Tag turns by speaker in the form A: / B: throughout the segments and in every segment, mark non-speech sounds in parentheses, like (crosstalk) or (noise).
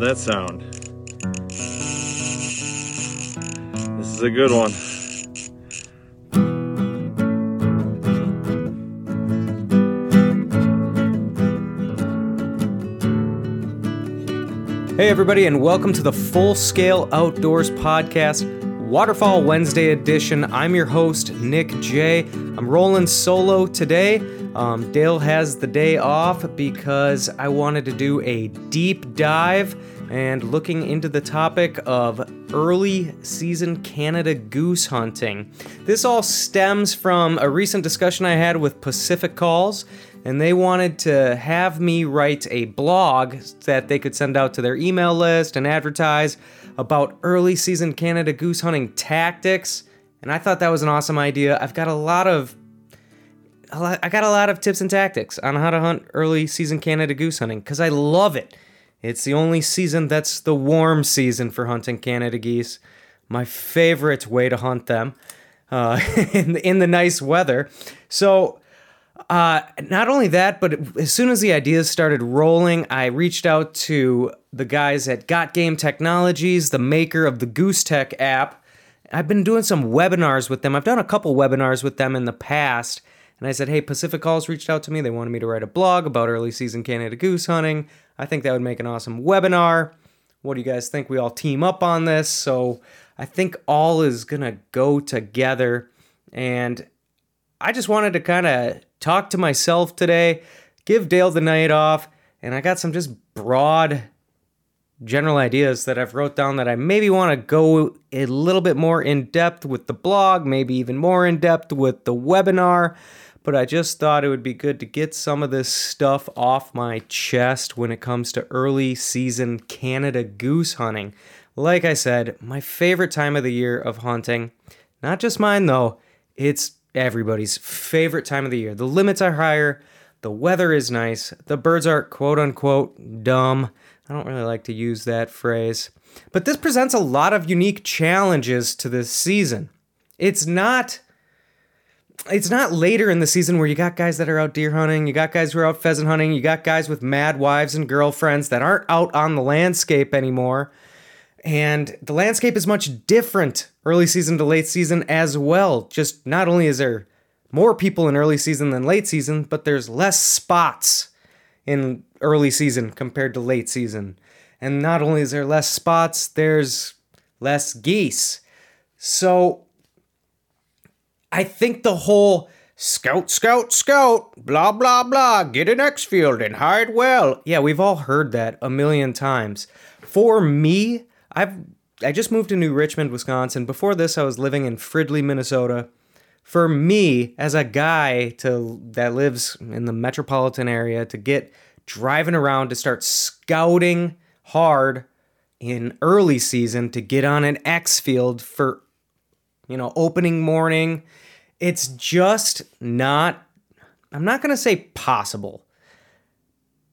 A: That sound. This is a good one.
B: Hey, everybody, and welcome to the Full Scale Outdoors Podcast, Waterfowl Wednesday edition. I'm your host, Nick J. I'm rolling solo today. Um, Dale has the day off because I wanted to do a deep dive and looking into the topic of early season Canada goose hunting. This all stems from a recent discussion I had with Pacific Calls and they wanted to have me write a blog that they could send out to their email list and advertise about early season Canada goose hunting tactics. And I thought that was an awesome idea. I've got a lot of lot, I got a lot of tips and tactics on how to hunt early season Canada goose hunting because I love it. It's the only season that's the warm season for hunting Canada geese. My favorite way to hunt them uh, (laughs) in, in the nice weather. So uh, not only that, but as soon as the ideas started rolling, I reached out to the guys at Got Game Technologies, the maker of the Goose Tech app. I've been doing some webinars with them. I've done a couple webinars with them in the past. And I said, hey, Pacific Calls reached out to me. They wanted me to write a blog about early season Canada goose hunting. I think that would make an awesome webinar. What do you guys think? We all team up on this. So I think all is going to go together. And I just wanted to kind of talk to myself today, give Dale the night off, and I got some just broad general ideas that I've wrote down that I maybe want to go a little bit more in depth with the blog, maybe even more in depth with the webinar. But I just thought it would be good to get some of this stuff off my chest when it comes to early season Canada goose hunting. Like I said, my favorite time of the year of hunting, not just mine though, it's everybody's favorite time of the year. The limits are higher, the weather is nice, the birds are quote unquote dumb. I don't really like to use that phrase. But this presents a lot of unique challenges to this season. It's not it's not later in the season where you got guys that are out deer hunting, you got guys who are out pheasant hunting, you got guys with mad wives and girlfriends that aren't out on the landscape anymore. And the landscape is much different early season to late season as well. Just not only is there more people in early season than late season, but there's less spots in early season compared to late season. And not only is there less spots, there's less geese. So I think the whole scout, scout, scout, blah, blah, blah, get an X field and hide well. Yeah, we've all heard that a million times. For me, I've I just moved to New Richmond, Wisconsin. Before this, I was living in Fridley, Minnesota. For me, as a guy to that lives in the metropolitan area, to get driving around to start scouting hard in early season to get on an X field for you know opening morning, it's just not. I'm not gonna say possible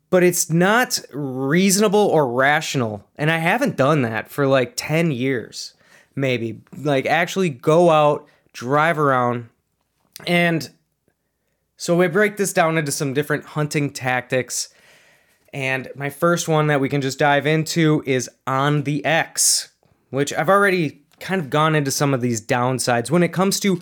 B: but it's not reasonable or rational. And I haven't done that for like 10 years, maybe. Like, actually go out, drive around. And so we break this down into some different hunting tactics. And my first one that we can just dive into is on the X, which I've already kind of gone into some of these downsides. When it comes to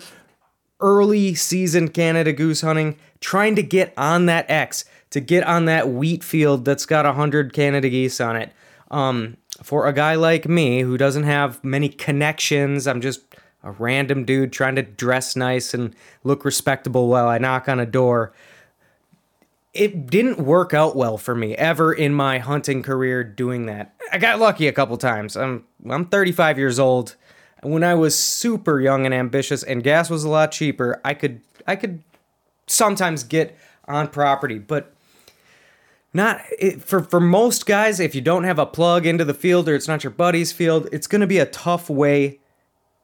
B: early season Canada goose hunting, trying to get on that X, to get on that wheat field that's got 100 Canada geese on it. Um, for a guy like me who doesn't have many connections, I'm just a random dude trying to dress nice and look respectable while I knock on a door. It didn't work out well for me ever in my hunting career doing that. I got lucky a couple times. I'm I'm 35 years old. When I was super young and ambitious and gas was a lot cheaper, I could I could sometimes get on property, but not it, for for most guys if you don't have a plug into the field or it's not your buddy's field it's going to be a tough way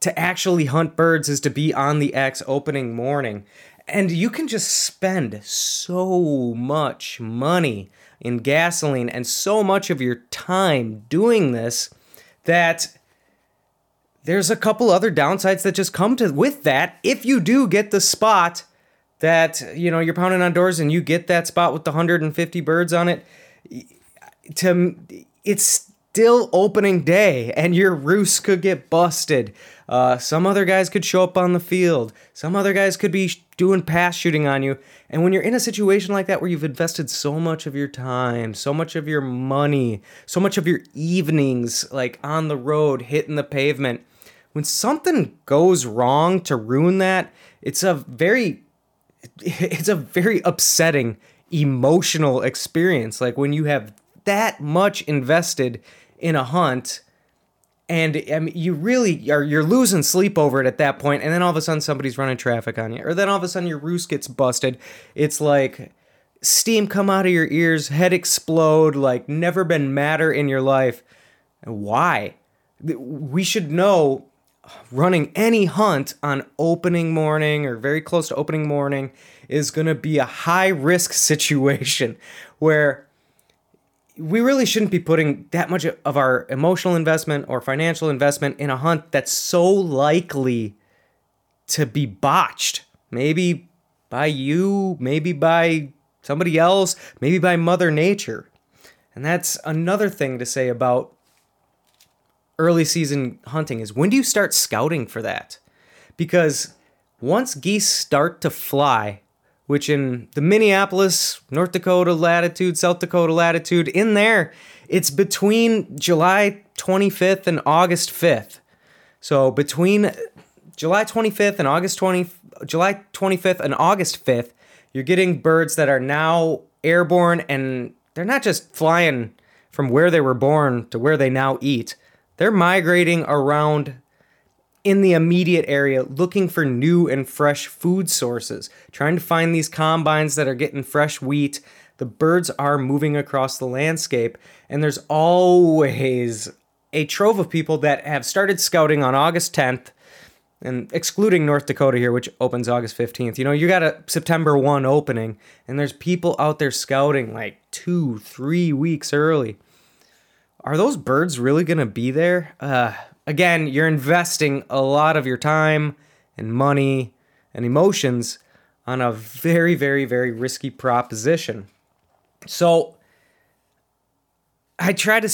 B: to actually hunt birds is to be on the X opening morning. And you can just spend so much money in gasoline and so much of your time doing this that there's a couple other downsides that just come to with that. If you do get the spot that you know you're pounding on doors and you get that spot with the 150 birds on it to it's still opening day and your roost could get busted. Uh, some other guys could show up on the field. Some other guys could be doing pass shooting on you. And when you're in a situation like that where you've invested so much of your time so much of your money so much of your evenings like on the road hitting the pavement when something goes wrong to ruin that it's a very (laughs) it's a very upsetting emotional experience. Like when you have that much invested in a hunt and I mean, you really are you're losing sleep over it at that point and then all of a sudden somebody's running traffic on you or then all of a sudden your roost gets busted. It's like steam come out of your ears head explode like never been madder in your life. Why? We should know running any hunt on opening morning or very close to opening morning is going to be a high risk (laughs) situation where we really shouldn't be putting that much of our emotional investment or financial investment in a hunt that's so likely to be botched. Maybe by you, maybe by somebody else, maybe by Mother Nature. And that's another thing to say about early season hunting is when do you start scouting for that? Because once geese start to fly, which in the Minneapolis, North Dakota latitude, South Dakota latitude, in there, it's between July 25th and August 5th. So between July 25th and August 20 July 25th and August 5th, you're getting birds that are now airborne and they're not just flying from where they were born to where they now eat. They're migrating around in the immediate area looking for new and fresh food sources, trying to find these combines that are getting fresh wheat. The birds are moving across the landscape, and there's always a trove of people that have started scouting on August 10th, and excluding North Dakota here, which opens August 15th. You know, you got a September 1 opening, and there's people out there scouting like two, three weeks early are those birds really going to be there? Uh, again, you're investing a lot of your time and money and emotions on a very, very, very risky proposition. So I try to.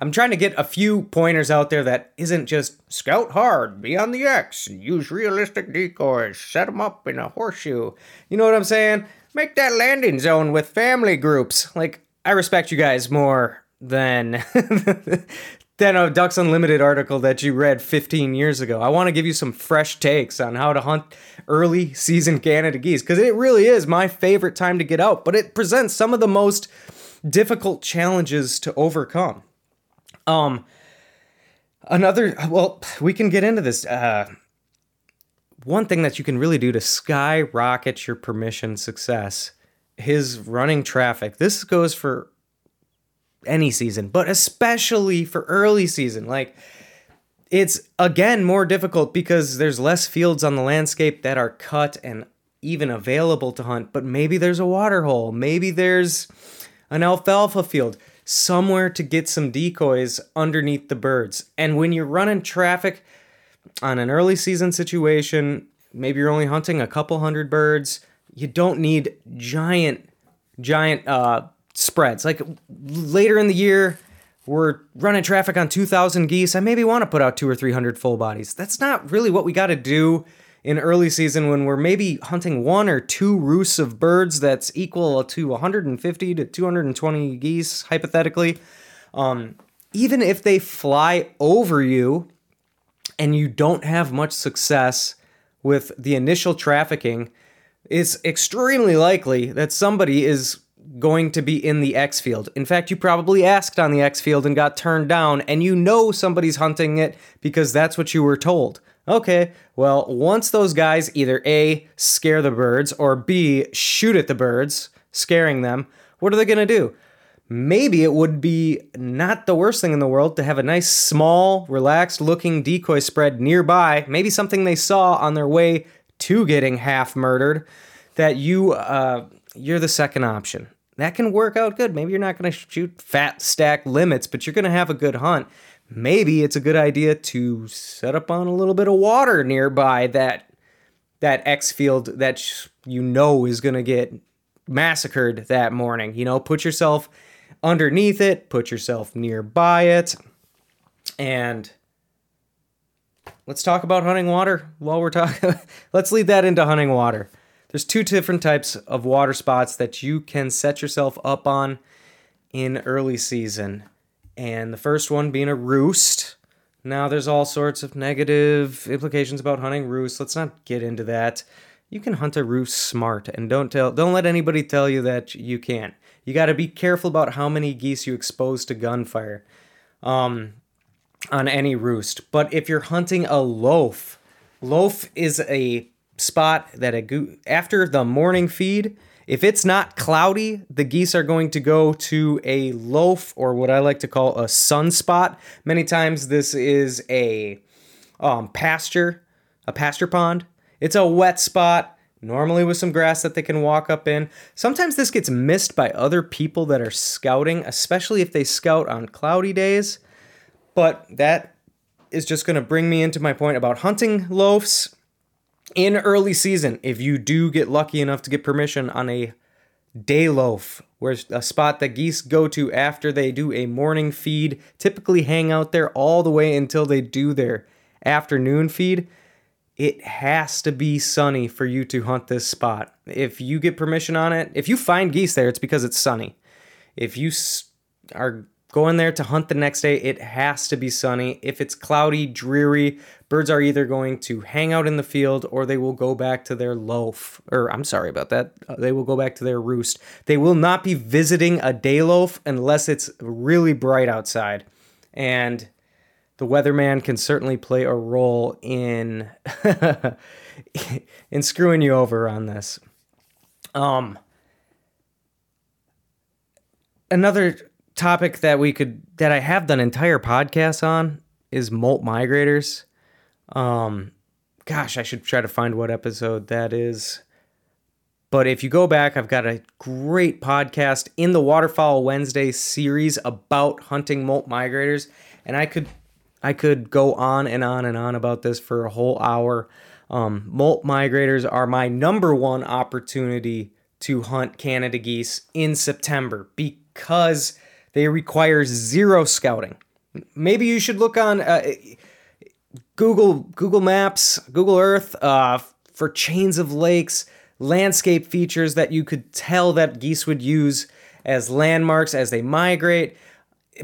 B: I'm trying to get a few pointers out there that isn't just scout hard, be on the X, use realistic decoys, set them up in a horseshoe. You know what I'm saying? Make that landing zone with family groups. Like, I respect you guys more than (laughs) than a Ducks Unlimited article that you read 15 years ago. I want to give you some fresh takes on how to hunt early season Canada geese because it really is my favorite time to get out, but it presents some of the most difficult challenges to overcome. Um, another, well, we can get into this. Uh, one thing that you can really do to skyrocket your permission success is running traffic. This goes for any season, but especially for early season. Like, it's again more difficult because there's less fields on the landscape that are cut and even available to hunt, but maybe there's a water hole, maybe there's an alfalfa field, somewhere to get some decoys underneath the birds. And when you're running traffic on an early season situation, maybe you're only hunting a couple hundred birds, you don't need giant, giant uh, spreads. Like later in the year, we're running traffic on 2,000 geese. I maybe want to put out two or 300 full bodies. That's not really what we got to do in early season when we're maybe hunting one or two roosts of birds that's equal to 150 to 220 geese, hypothetically. Um, even if they fly over you and you don't have much success with the initial trafficking, it's extremely likely that somebody is going to be in the X field. In fact, you probably asked on the X field and got turned down, and you know somebody's hunting it because that's what you were told. Okay, well, once those guys either A, scare the birds, or B, shoot at the birds, scaring them, what are they to do? Maybe it would be not the worst thing in the world to have a nice, small, relaxed looking decoy spread nearby, maybe something they saw on their way to getting half murdered, that you, uh, you're the second option. That can work out good. Maybe you're not going to shoot fat stack limits, but you're going to have a good hunt maybe it's a good idea to set up on a little bit of water nearby that that X field that you know is going to get massacred that morning. You know, put yourself underneath it, put yourself nearby it, and let's talk about hunting water while we're talking. (laughs) let's lead that into hunting water. There's two different types of water spots that you can set yourself up on in early season and the first one being a roost. Now, there's all sorts of negative implications about hunting roosts. Let's not get into that. You can hunt a roost smart, and don't tell, don't let anybody tell you that you can't. You got to be careful about how many geese you expose to gunfire um, on any roost. But if you're hunting a loaf, loaf is a spot that a go- after the morning feed if it's not cloudy, the geese are going to go to a loaf or what I like to call a sunspot. Many times this is a um, pasture, a pasture pond. It's a wet spot, normally with some grass that they can walk up in. Sometimes this gets missed by other people that are scouting, especially if they scout on cloudy days. But that is just going to bring me into my point about hunting loafs in early season, if you do get lucky enough to get permission on a day loaf, where a spot that geese go to after they do a morning feed, typically hang out there all the way until they do their afternoon feed. It has to be sunny for you to hunt this spot. If you get permission on it, if you find geese there, it's because it's sunny. If you are going there to hunt the next day, it has to be sunny. If it's cloudy, dreary, birds are either going to hang out in the field or they will go back to their loaf. Or I'm sorry about that. Uh, they will go back to their roost. They will not be visiting a day loaf unless it's really bright outside. And the weatherman can certainly play a role in (laughs) in screwing you over on this. Um another topic that we could that I have done entire podcasts on is molt migrators. Um, gosh, I should try to find what episode that is. But if you go back, I've got a great podcast in the Waterfowl Wednesday series about hunting molt migrators, and I could I could go on and on and on about this for a whole hour. Um, molt migrators are my number one opportunity to hunt Canada geese in September because they require zero scouting. Maybe you should look on uh, Google Google Maps, Google Earth uh, for chains of lakes, landscape features that you could tell that geese would use as landmarks as they migrate.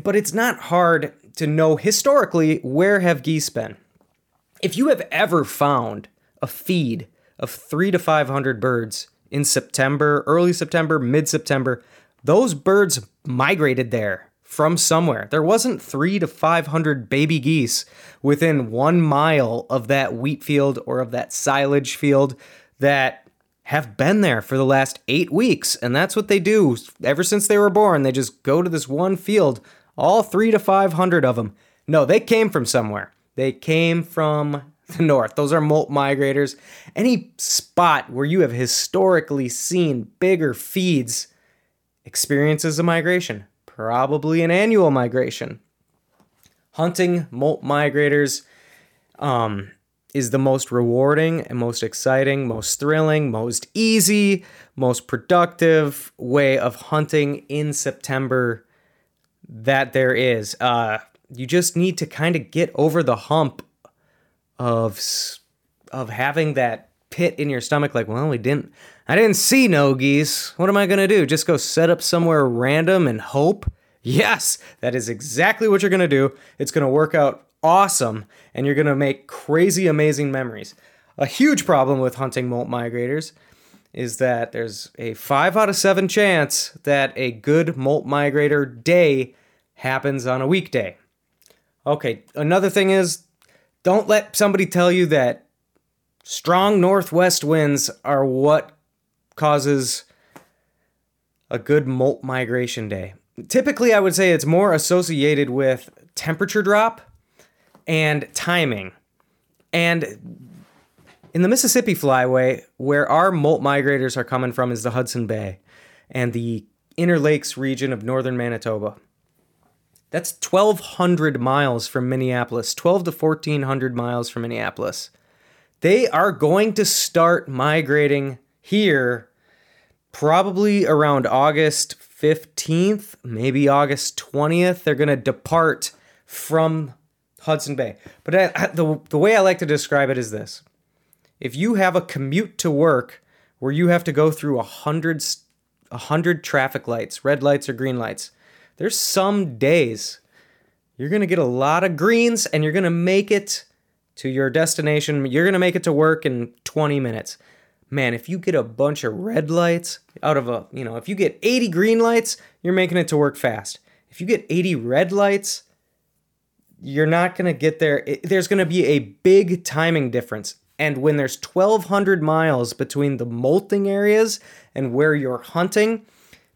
B: But it's not hard to know historically where have geese been. If you have ever found a feed of three to 500 birds in September, early September, mid September, those birds migrated there from somewhere. There wasn't three to 500 baby geese within one mile of that wheat field or of that silage field that have been there for the last eight weeks. And that's what they do ever since they were born. They just go to this one field, all three to 500 of them. No, they came from somewhere. They came from the north. Those are molt migrators. Any spot where you have historically seen bigger feeds experiences a migration, probably an annual migration. Hunting molt migrators um, is the most rewarding and most exciting, most thrilling, most easy, most productive way of hunting in September that there is. Uh, you just need to kind of get over the hump of of having that pit in your stomach like well we didn't i didn't see no geese. What am i to do? Just go set up somewhere random and hope? Yes that is exactly what you're to do. It's to work out awesome and you're to make crazy amazing memories. A huge problem with hunting molt migrators is that there's a 5 out of 7 chance that a good molt migrator day happens on a weekday. Okay another thing is don't let somebody tell you that strong northwest winds are what causes a good molt migration day. Typically, I would say it's more associated with temperature drop and timing. And in the Mississippi Flyway, where our molt migrators are coming from is the Hudson Bay and the Inner Lakes region of northern Manitoba. That's 1,200 miles from Minneapolis, 12 to 1,400 miles from Minneapolis. They are going to start migrating here probably around August 15th, maybe August 20th. They're going to depart from Hudson Bay. But I, the, the way I like to describe it is this if you have a commute to work where you have to go through a hundred, a hundred traffic lights, red lights or green lights, there's some days you're going to get a lot of greens and you're going to make it to your destination. You're going to make it to work in 20 minutes. Man, if you get a bunch of red lights out of a, you know, if you get 80 green lights, you're making it to work fast. If you get 80 red lights, you're not going to get there. there's going to be a big timing difference. And when there's 1,200 miles between the molting areas and where you're hunting,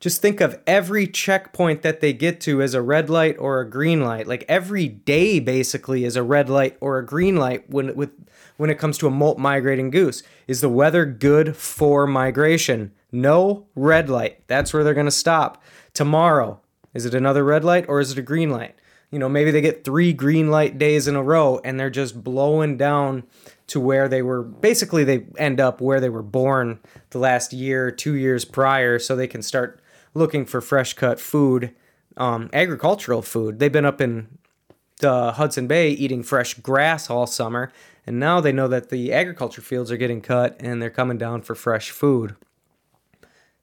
B: just think of every checkpoint that they get to as a red light or a green light. Like every day basically is a red light or a green light when with when it comes to a molt migrating goose. Is the weather good for migration? No red light. That's where they're going to stop. Tomorrow, is it another red light or is it a green light? You know, maybe they get 3 green light days in a row and they're just blowing down to where they were basically they end up where they were born the last year, 2 years prior so they can start looking for fresh cut food, um, agricultural food. They've been up in the Hudson Bay eating fresh grass all summer, and now they know that the agriculture fields are getting cut and they're coming down for fresh food.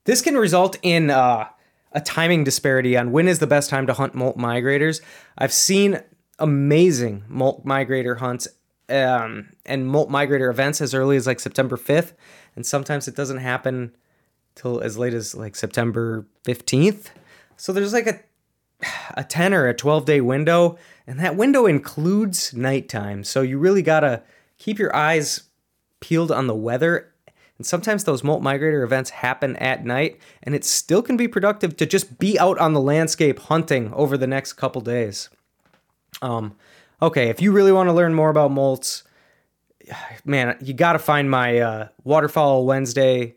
B: This can result in uh, a timing disparity on when is the best time to hunt molt migrators. I've seen amazing molt migrator hunts um, and molt migrator events as early as like September 5th, and sometimes it doesn't happen till as late as like September 15th. So there's like a a 10 or a 12 day window, and that window includes nighttime. So you really gotta keep your eyes peeled on the weather. And sometimes those molt migrator events happen at night, and it still can be productive to just be out on the landscape hunting over the next couple days. Um, okay, if you really want to learn more about molts, man, you got to find my uh, Waterfowl Wednesday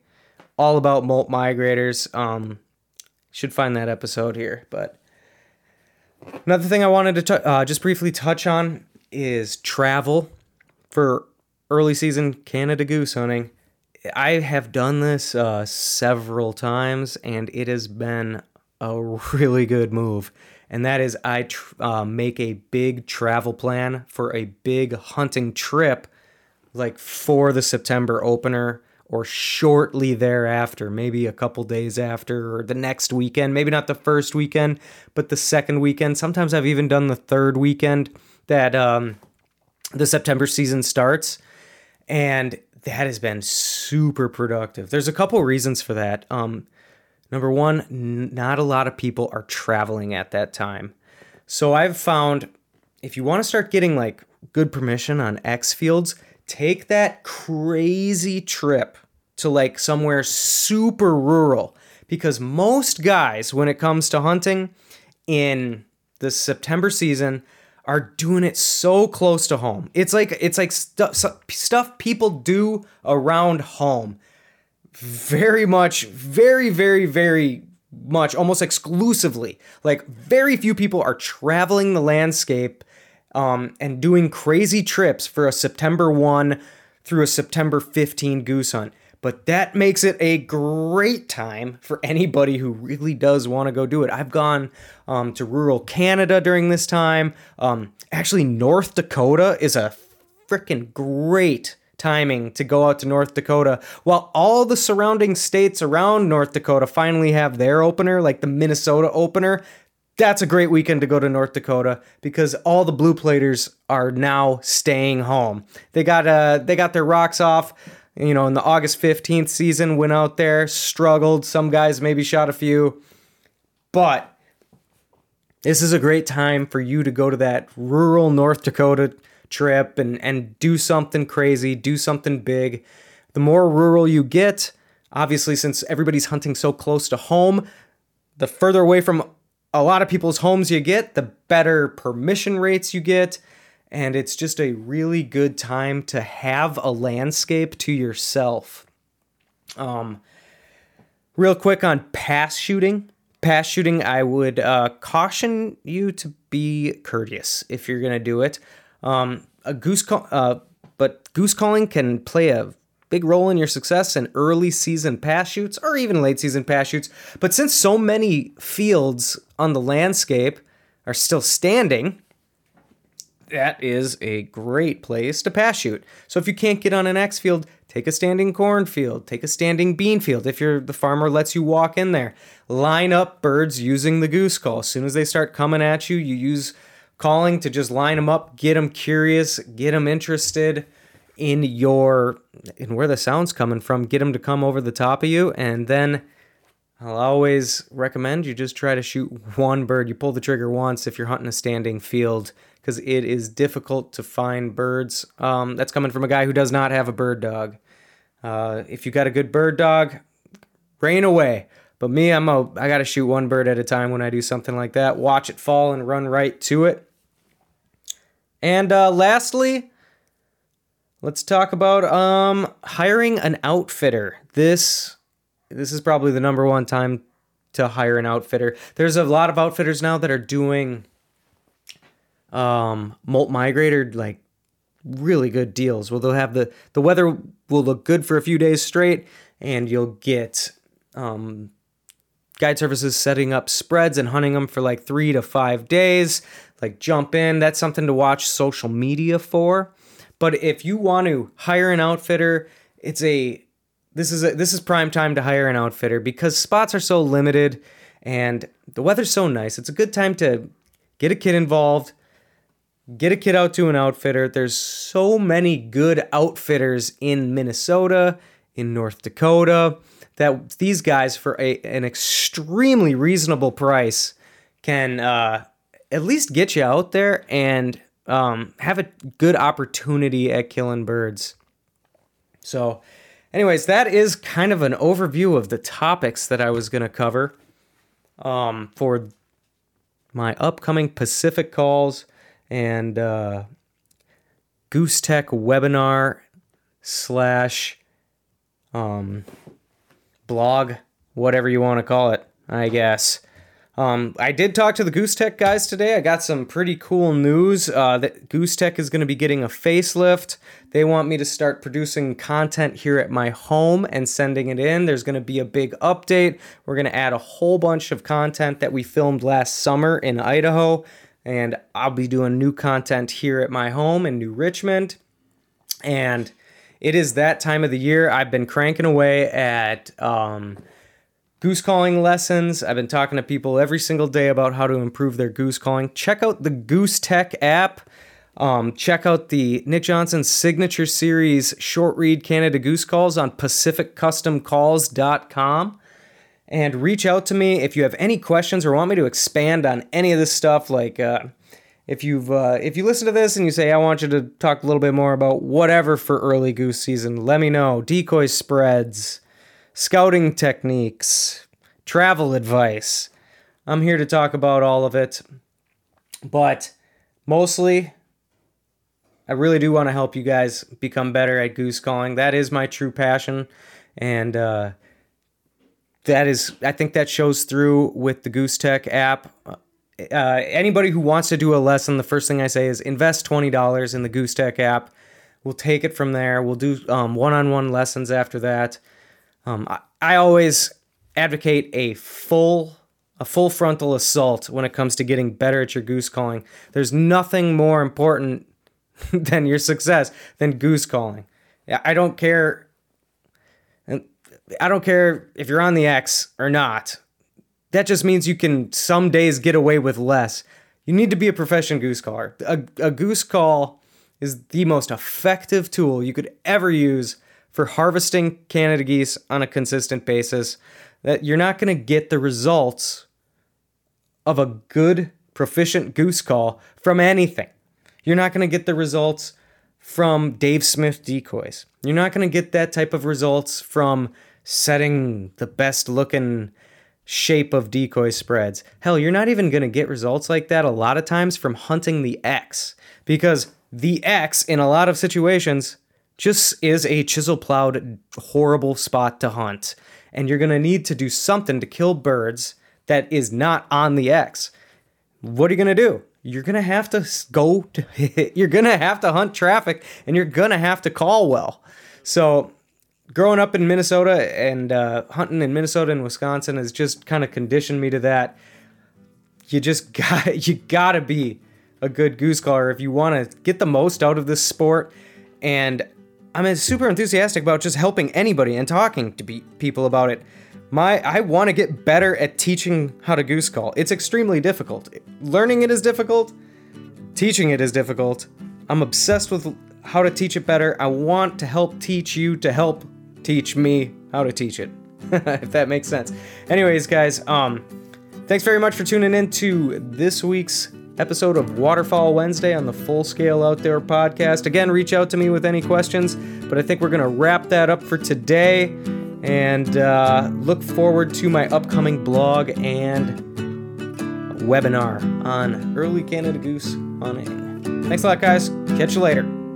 B: all about molt migrators. Um, should find that episode here. But another thing I wanted to t- uh, just briefly touch on is travel for early season Canada goose hunting. I have done this uh, several times, and it has been a really good move. And that is, I tr- uh, make a big travel plan for a big hunting trip, like for the September opener or shortly thereafter, maybe a couple days after, or the next weekend, maybe not the first weekend, but the second weekend. Sometimes I've even done the third weekend that um, the September season starts. And that has been super productive. There's a couple reasons for that. Um, Number one, n- not a lot of people are traveling at that time. So I've found if you want to start getting like good permission on X fields, take that crazy trip to like somewhere super rural because most guys when it comes to hunting in the September season are doing it so close to home. It's like it's like stuff stuff people do around home. Very much very very very much almost exclusively. Like very few people are traveling the landscape um, and doing crazy trips for a September 1 through a September 15 goose hunt. But that makes it a great time for anybody who really does want to go do it. I've gone um, to rural Canada during this time. Um, actually, North Dakota is a freaking great timing to go out to North Dakota while all the surrounding states around North Dakota finally have their opener, like the Minnesota opener that's a great weekend to go to North Dakota because all the blue platers are now staying home. They got uh they got their rocks off, you know, in the August 15th season, went out there, struggled, some guys maybe shot a few. But this is a great time for you to go to that rural North Dakota trip and and do something crazy, do something big. The more rural you get, obviously since everybody's hunting so close to home, the further away from a lot of people's homes you get, the better permission rates you get. And it's just a really good time to have a landscape to yourself. Um, real quick on pass shooting. Pass shooting, I would uh, caution you to be courteous if you're gonna do it. Um, a goose call, uh, but goose calling can play a big role in your success in early season pass shoots or even late season pass shoots. But since so many fields on the landscape are still standing, that is a great place to pass shoot. So if you can't get on an X field, take a standing cornfield, take a standing bean field. If you're the farmer lets you walk in there, line up birds using the goose call. As soon as they start coming at you, you use calling to just line them up, get them curious, get them interested in your in where the sound's coming from, get them to come over the top of you, and then I'll always recommend you just try to shoot one bird. You pull the trigger once if you're hunting a standing field because it is difficult to find birds. Um, that's coming from a guy who does not have a bird dog. Uh, if you got a good bird dog, rain away. But me, I'm a I gotta shoot one bird at a time when I do something like that. Watch it fall and run right to it. And uh, lastly, Let's talk about um hiring an outfitter. This this is probably the number one time to hire an outfitter. There's a lot of outfitters now that are doing um molt migrator like really good deals. Well, they'll have the the weather will look good for a few days straight and you'll get um guide services setting up spreads and hunting them for like 3 to 5 days. Like jump in, that's something to watch social media for. But if you want to hire an outfitter, it's a this is a, this is prime time to hire an outfitter because spots are so limited and the weather's so nice. It's a good time to get a kid involved, get a kid out to an outfitter. There's so many good outfitters in Minnesota, in North Dakota that these guys for a, an extremely reasonable price can uh, at least get you out there and um, have a good opportunity at killing birds. So, anyways, that is kind of an overview of the topics that I was going to cover um, for my upcoming Pacific calls and uh, Goose Tech webinar slash um, blog, whatever you want to call it, I guess. Um, I did talk to the Goose Tech guys today. I got some pretty cool news. Uh, that Goose Tech is going to be getting a facelift. They want me to start producing content here at my home and sending it in. There's going to be a big update. We're going to add a whole bunch of content that we filmed last summer in Idaho, and I'll be doing new content here at my home in New Richmond. And it is that time of the year. I've been cranking away at. Um, goose calling lessons. I've been talking to people every single day about how to improve their goose calling. Check out the Goose Tech app. Um, check out the Nick Johnson Signature Series short reed Canada Goose Calls on PacificCustomCalls.com. and reach out to me if you have any questions or want me to expand on any of this stuff. Like, uh, if you've uh, if you listen to this and you say I want you to talk a little bit more about whatever for early goose season, let me know. Decoy spreads, scouting techniques, travel advice. I'm here to talk about all of it. But mostly I really do want to help you guys become better at goose calling. That is my true passion and uh, that is I think that shows through with the Goose Tech app uh, anybody who wants to do a lesson, the first thing I say is invest twenty dollars in the Goose Tech app. We'll take it from there. We'll do um, one-on-one lessons after that. Um, I, I always advocate a full a full frontal assault when it comes to getting better at your goose calling. There's nothing more important (laughs) than your success than goose calling. I don't care. I don't care if you're on the X or not that just means you can some days get away with less. You need to be a professional goose caller. A, a goose call is the most effective tool you could ever use for harvesting Canada geese on a consistent basis. That you're not going to get the results of a good, proficient goose call from anything. You're not going to get the results from Dave Smith decoys. You're not going to get that type of results from setting the best looking shape of decoy spreads. Hell, you're not even going to get results like that a lot of times from hunting the X because the X in a lot of situations just is a chisel plowed horrible spot to hunt. And you're going to need to do something to kill birds that is not on the X. What are you going to do? You're going to have to go to, (laughs) you're going to have to hunt traffic and you're going to have to call well. So growing up in Minnesota and uh, hunting in Minnesota and Wisconsin has just kind of conditioned me to that. You just (laughs) got you gotta be a good goose caller if you want to get the most out of this sport. And I'm super enthusiastic about just helping anybody and talking to be, people about it. My I want to get better at teaching how to goose call. It's extremely difficult. Learning it is difficult. Teaching it is difficult. I'm obsessed with how to teach it better. I want to help teach you to help teach me how to teach it, (laughs) if that makes sense. Anyways, guys, um, thanks very much for tuning in to this week's episode of Waterfowl Wednesday on the Full Scale Outdoor Podcast. Again, reach out to me with any questions, but I think we're going to wrap that up for today and uh, look forward to my upcoming blog and webinar on early Canada goose hunting. Thanks a lot, guys. Catch you later.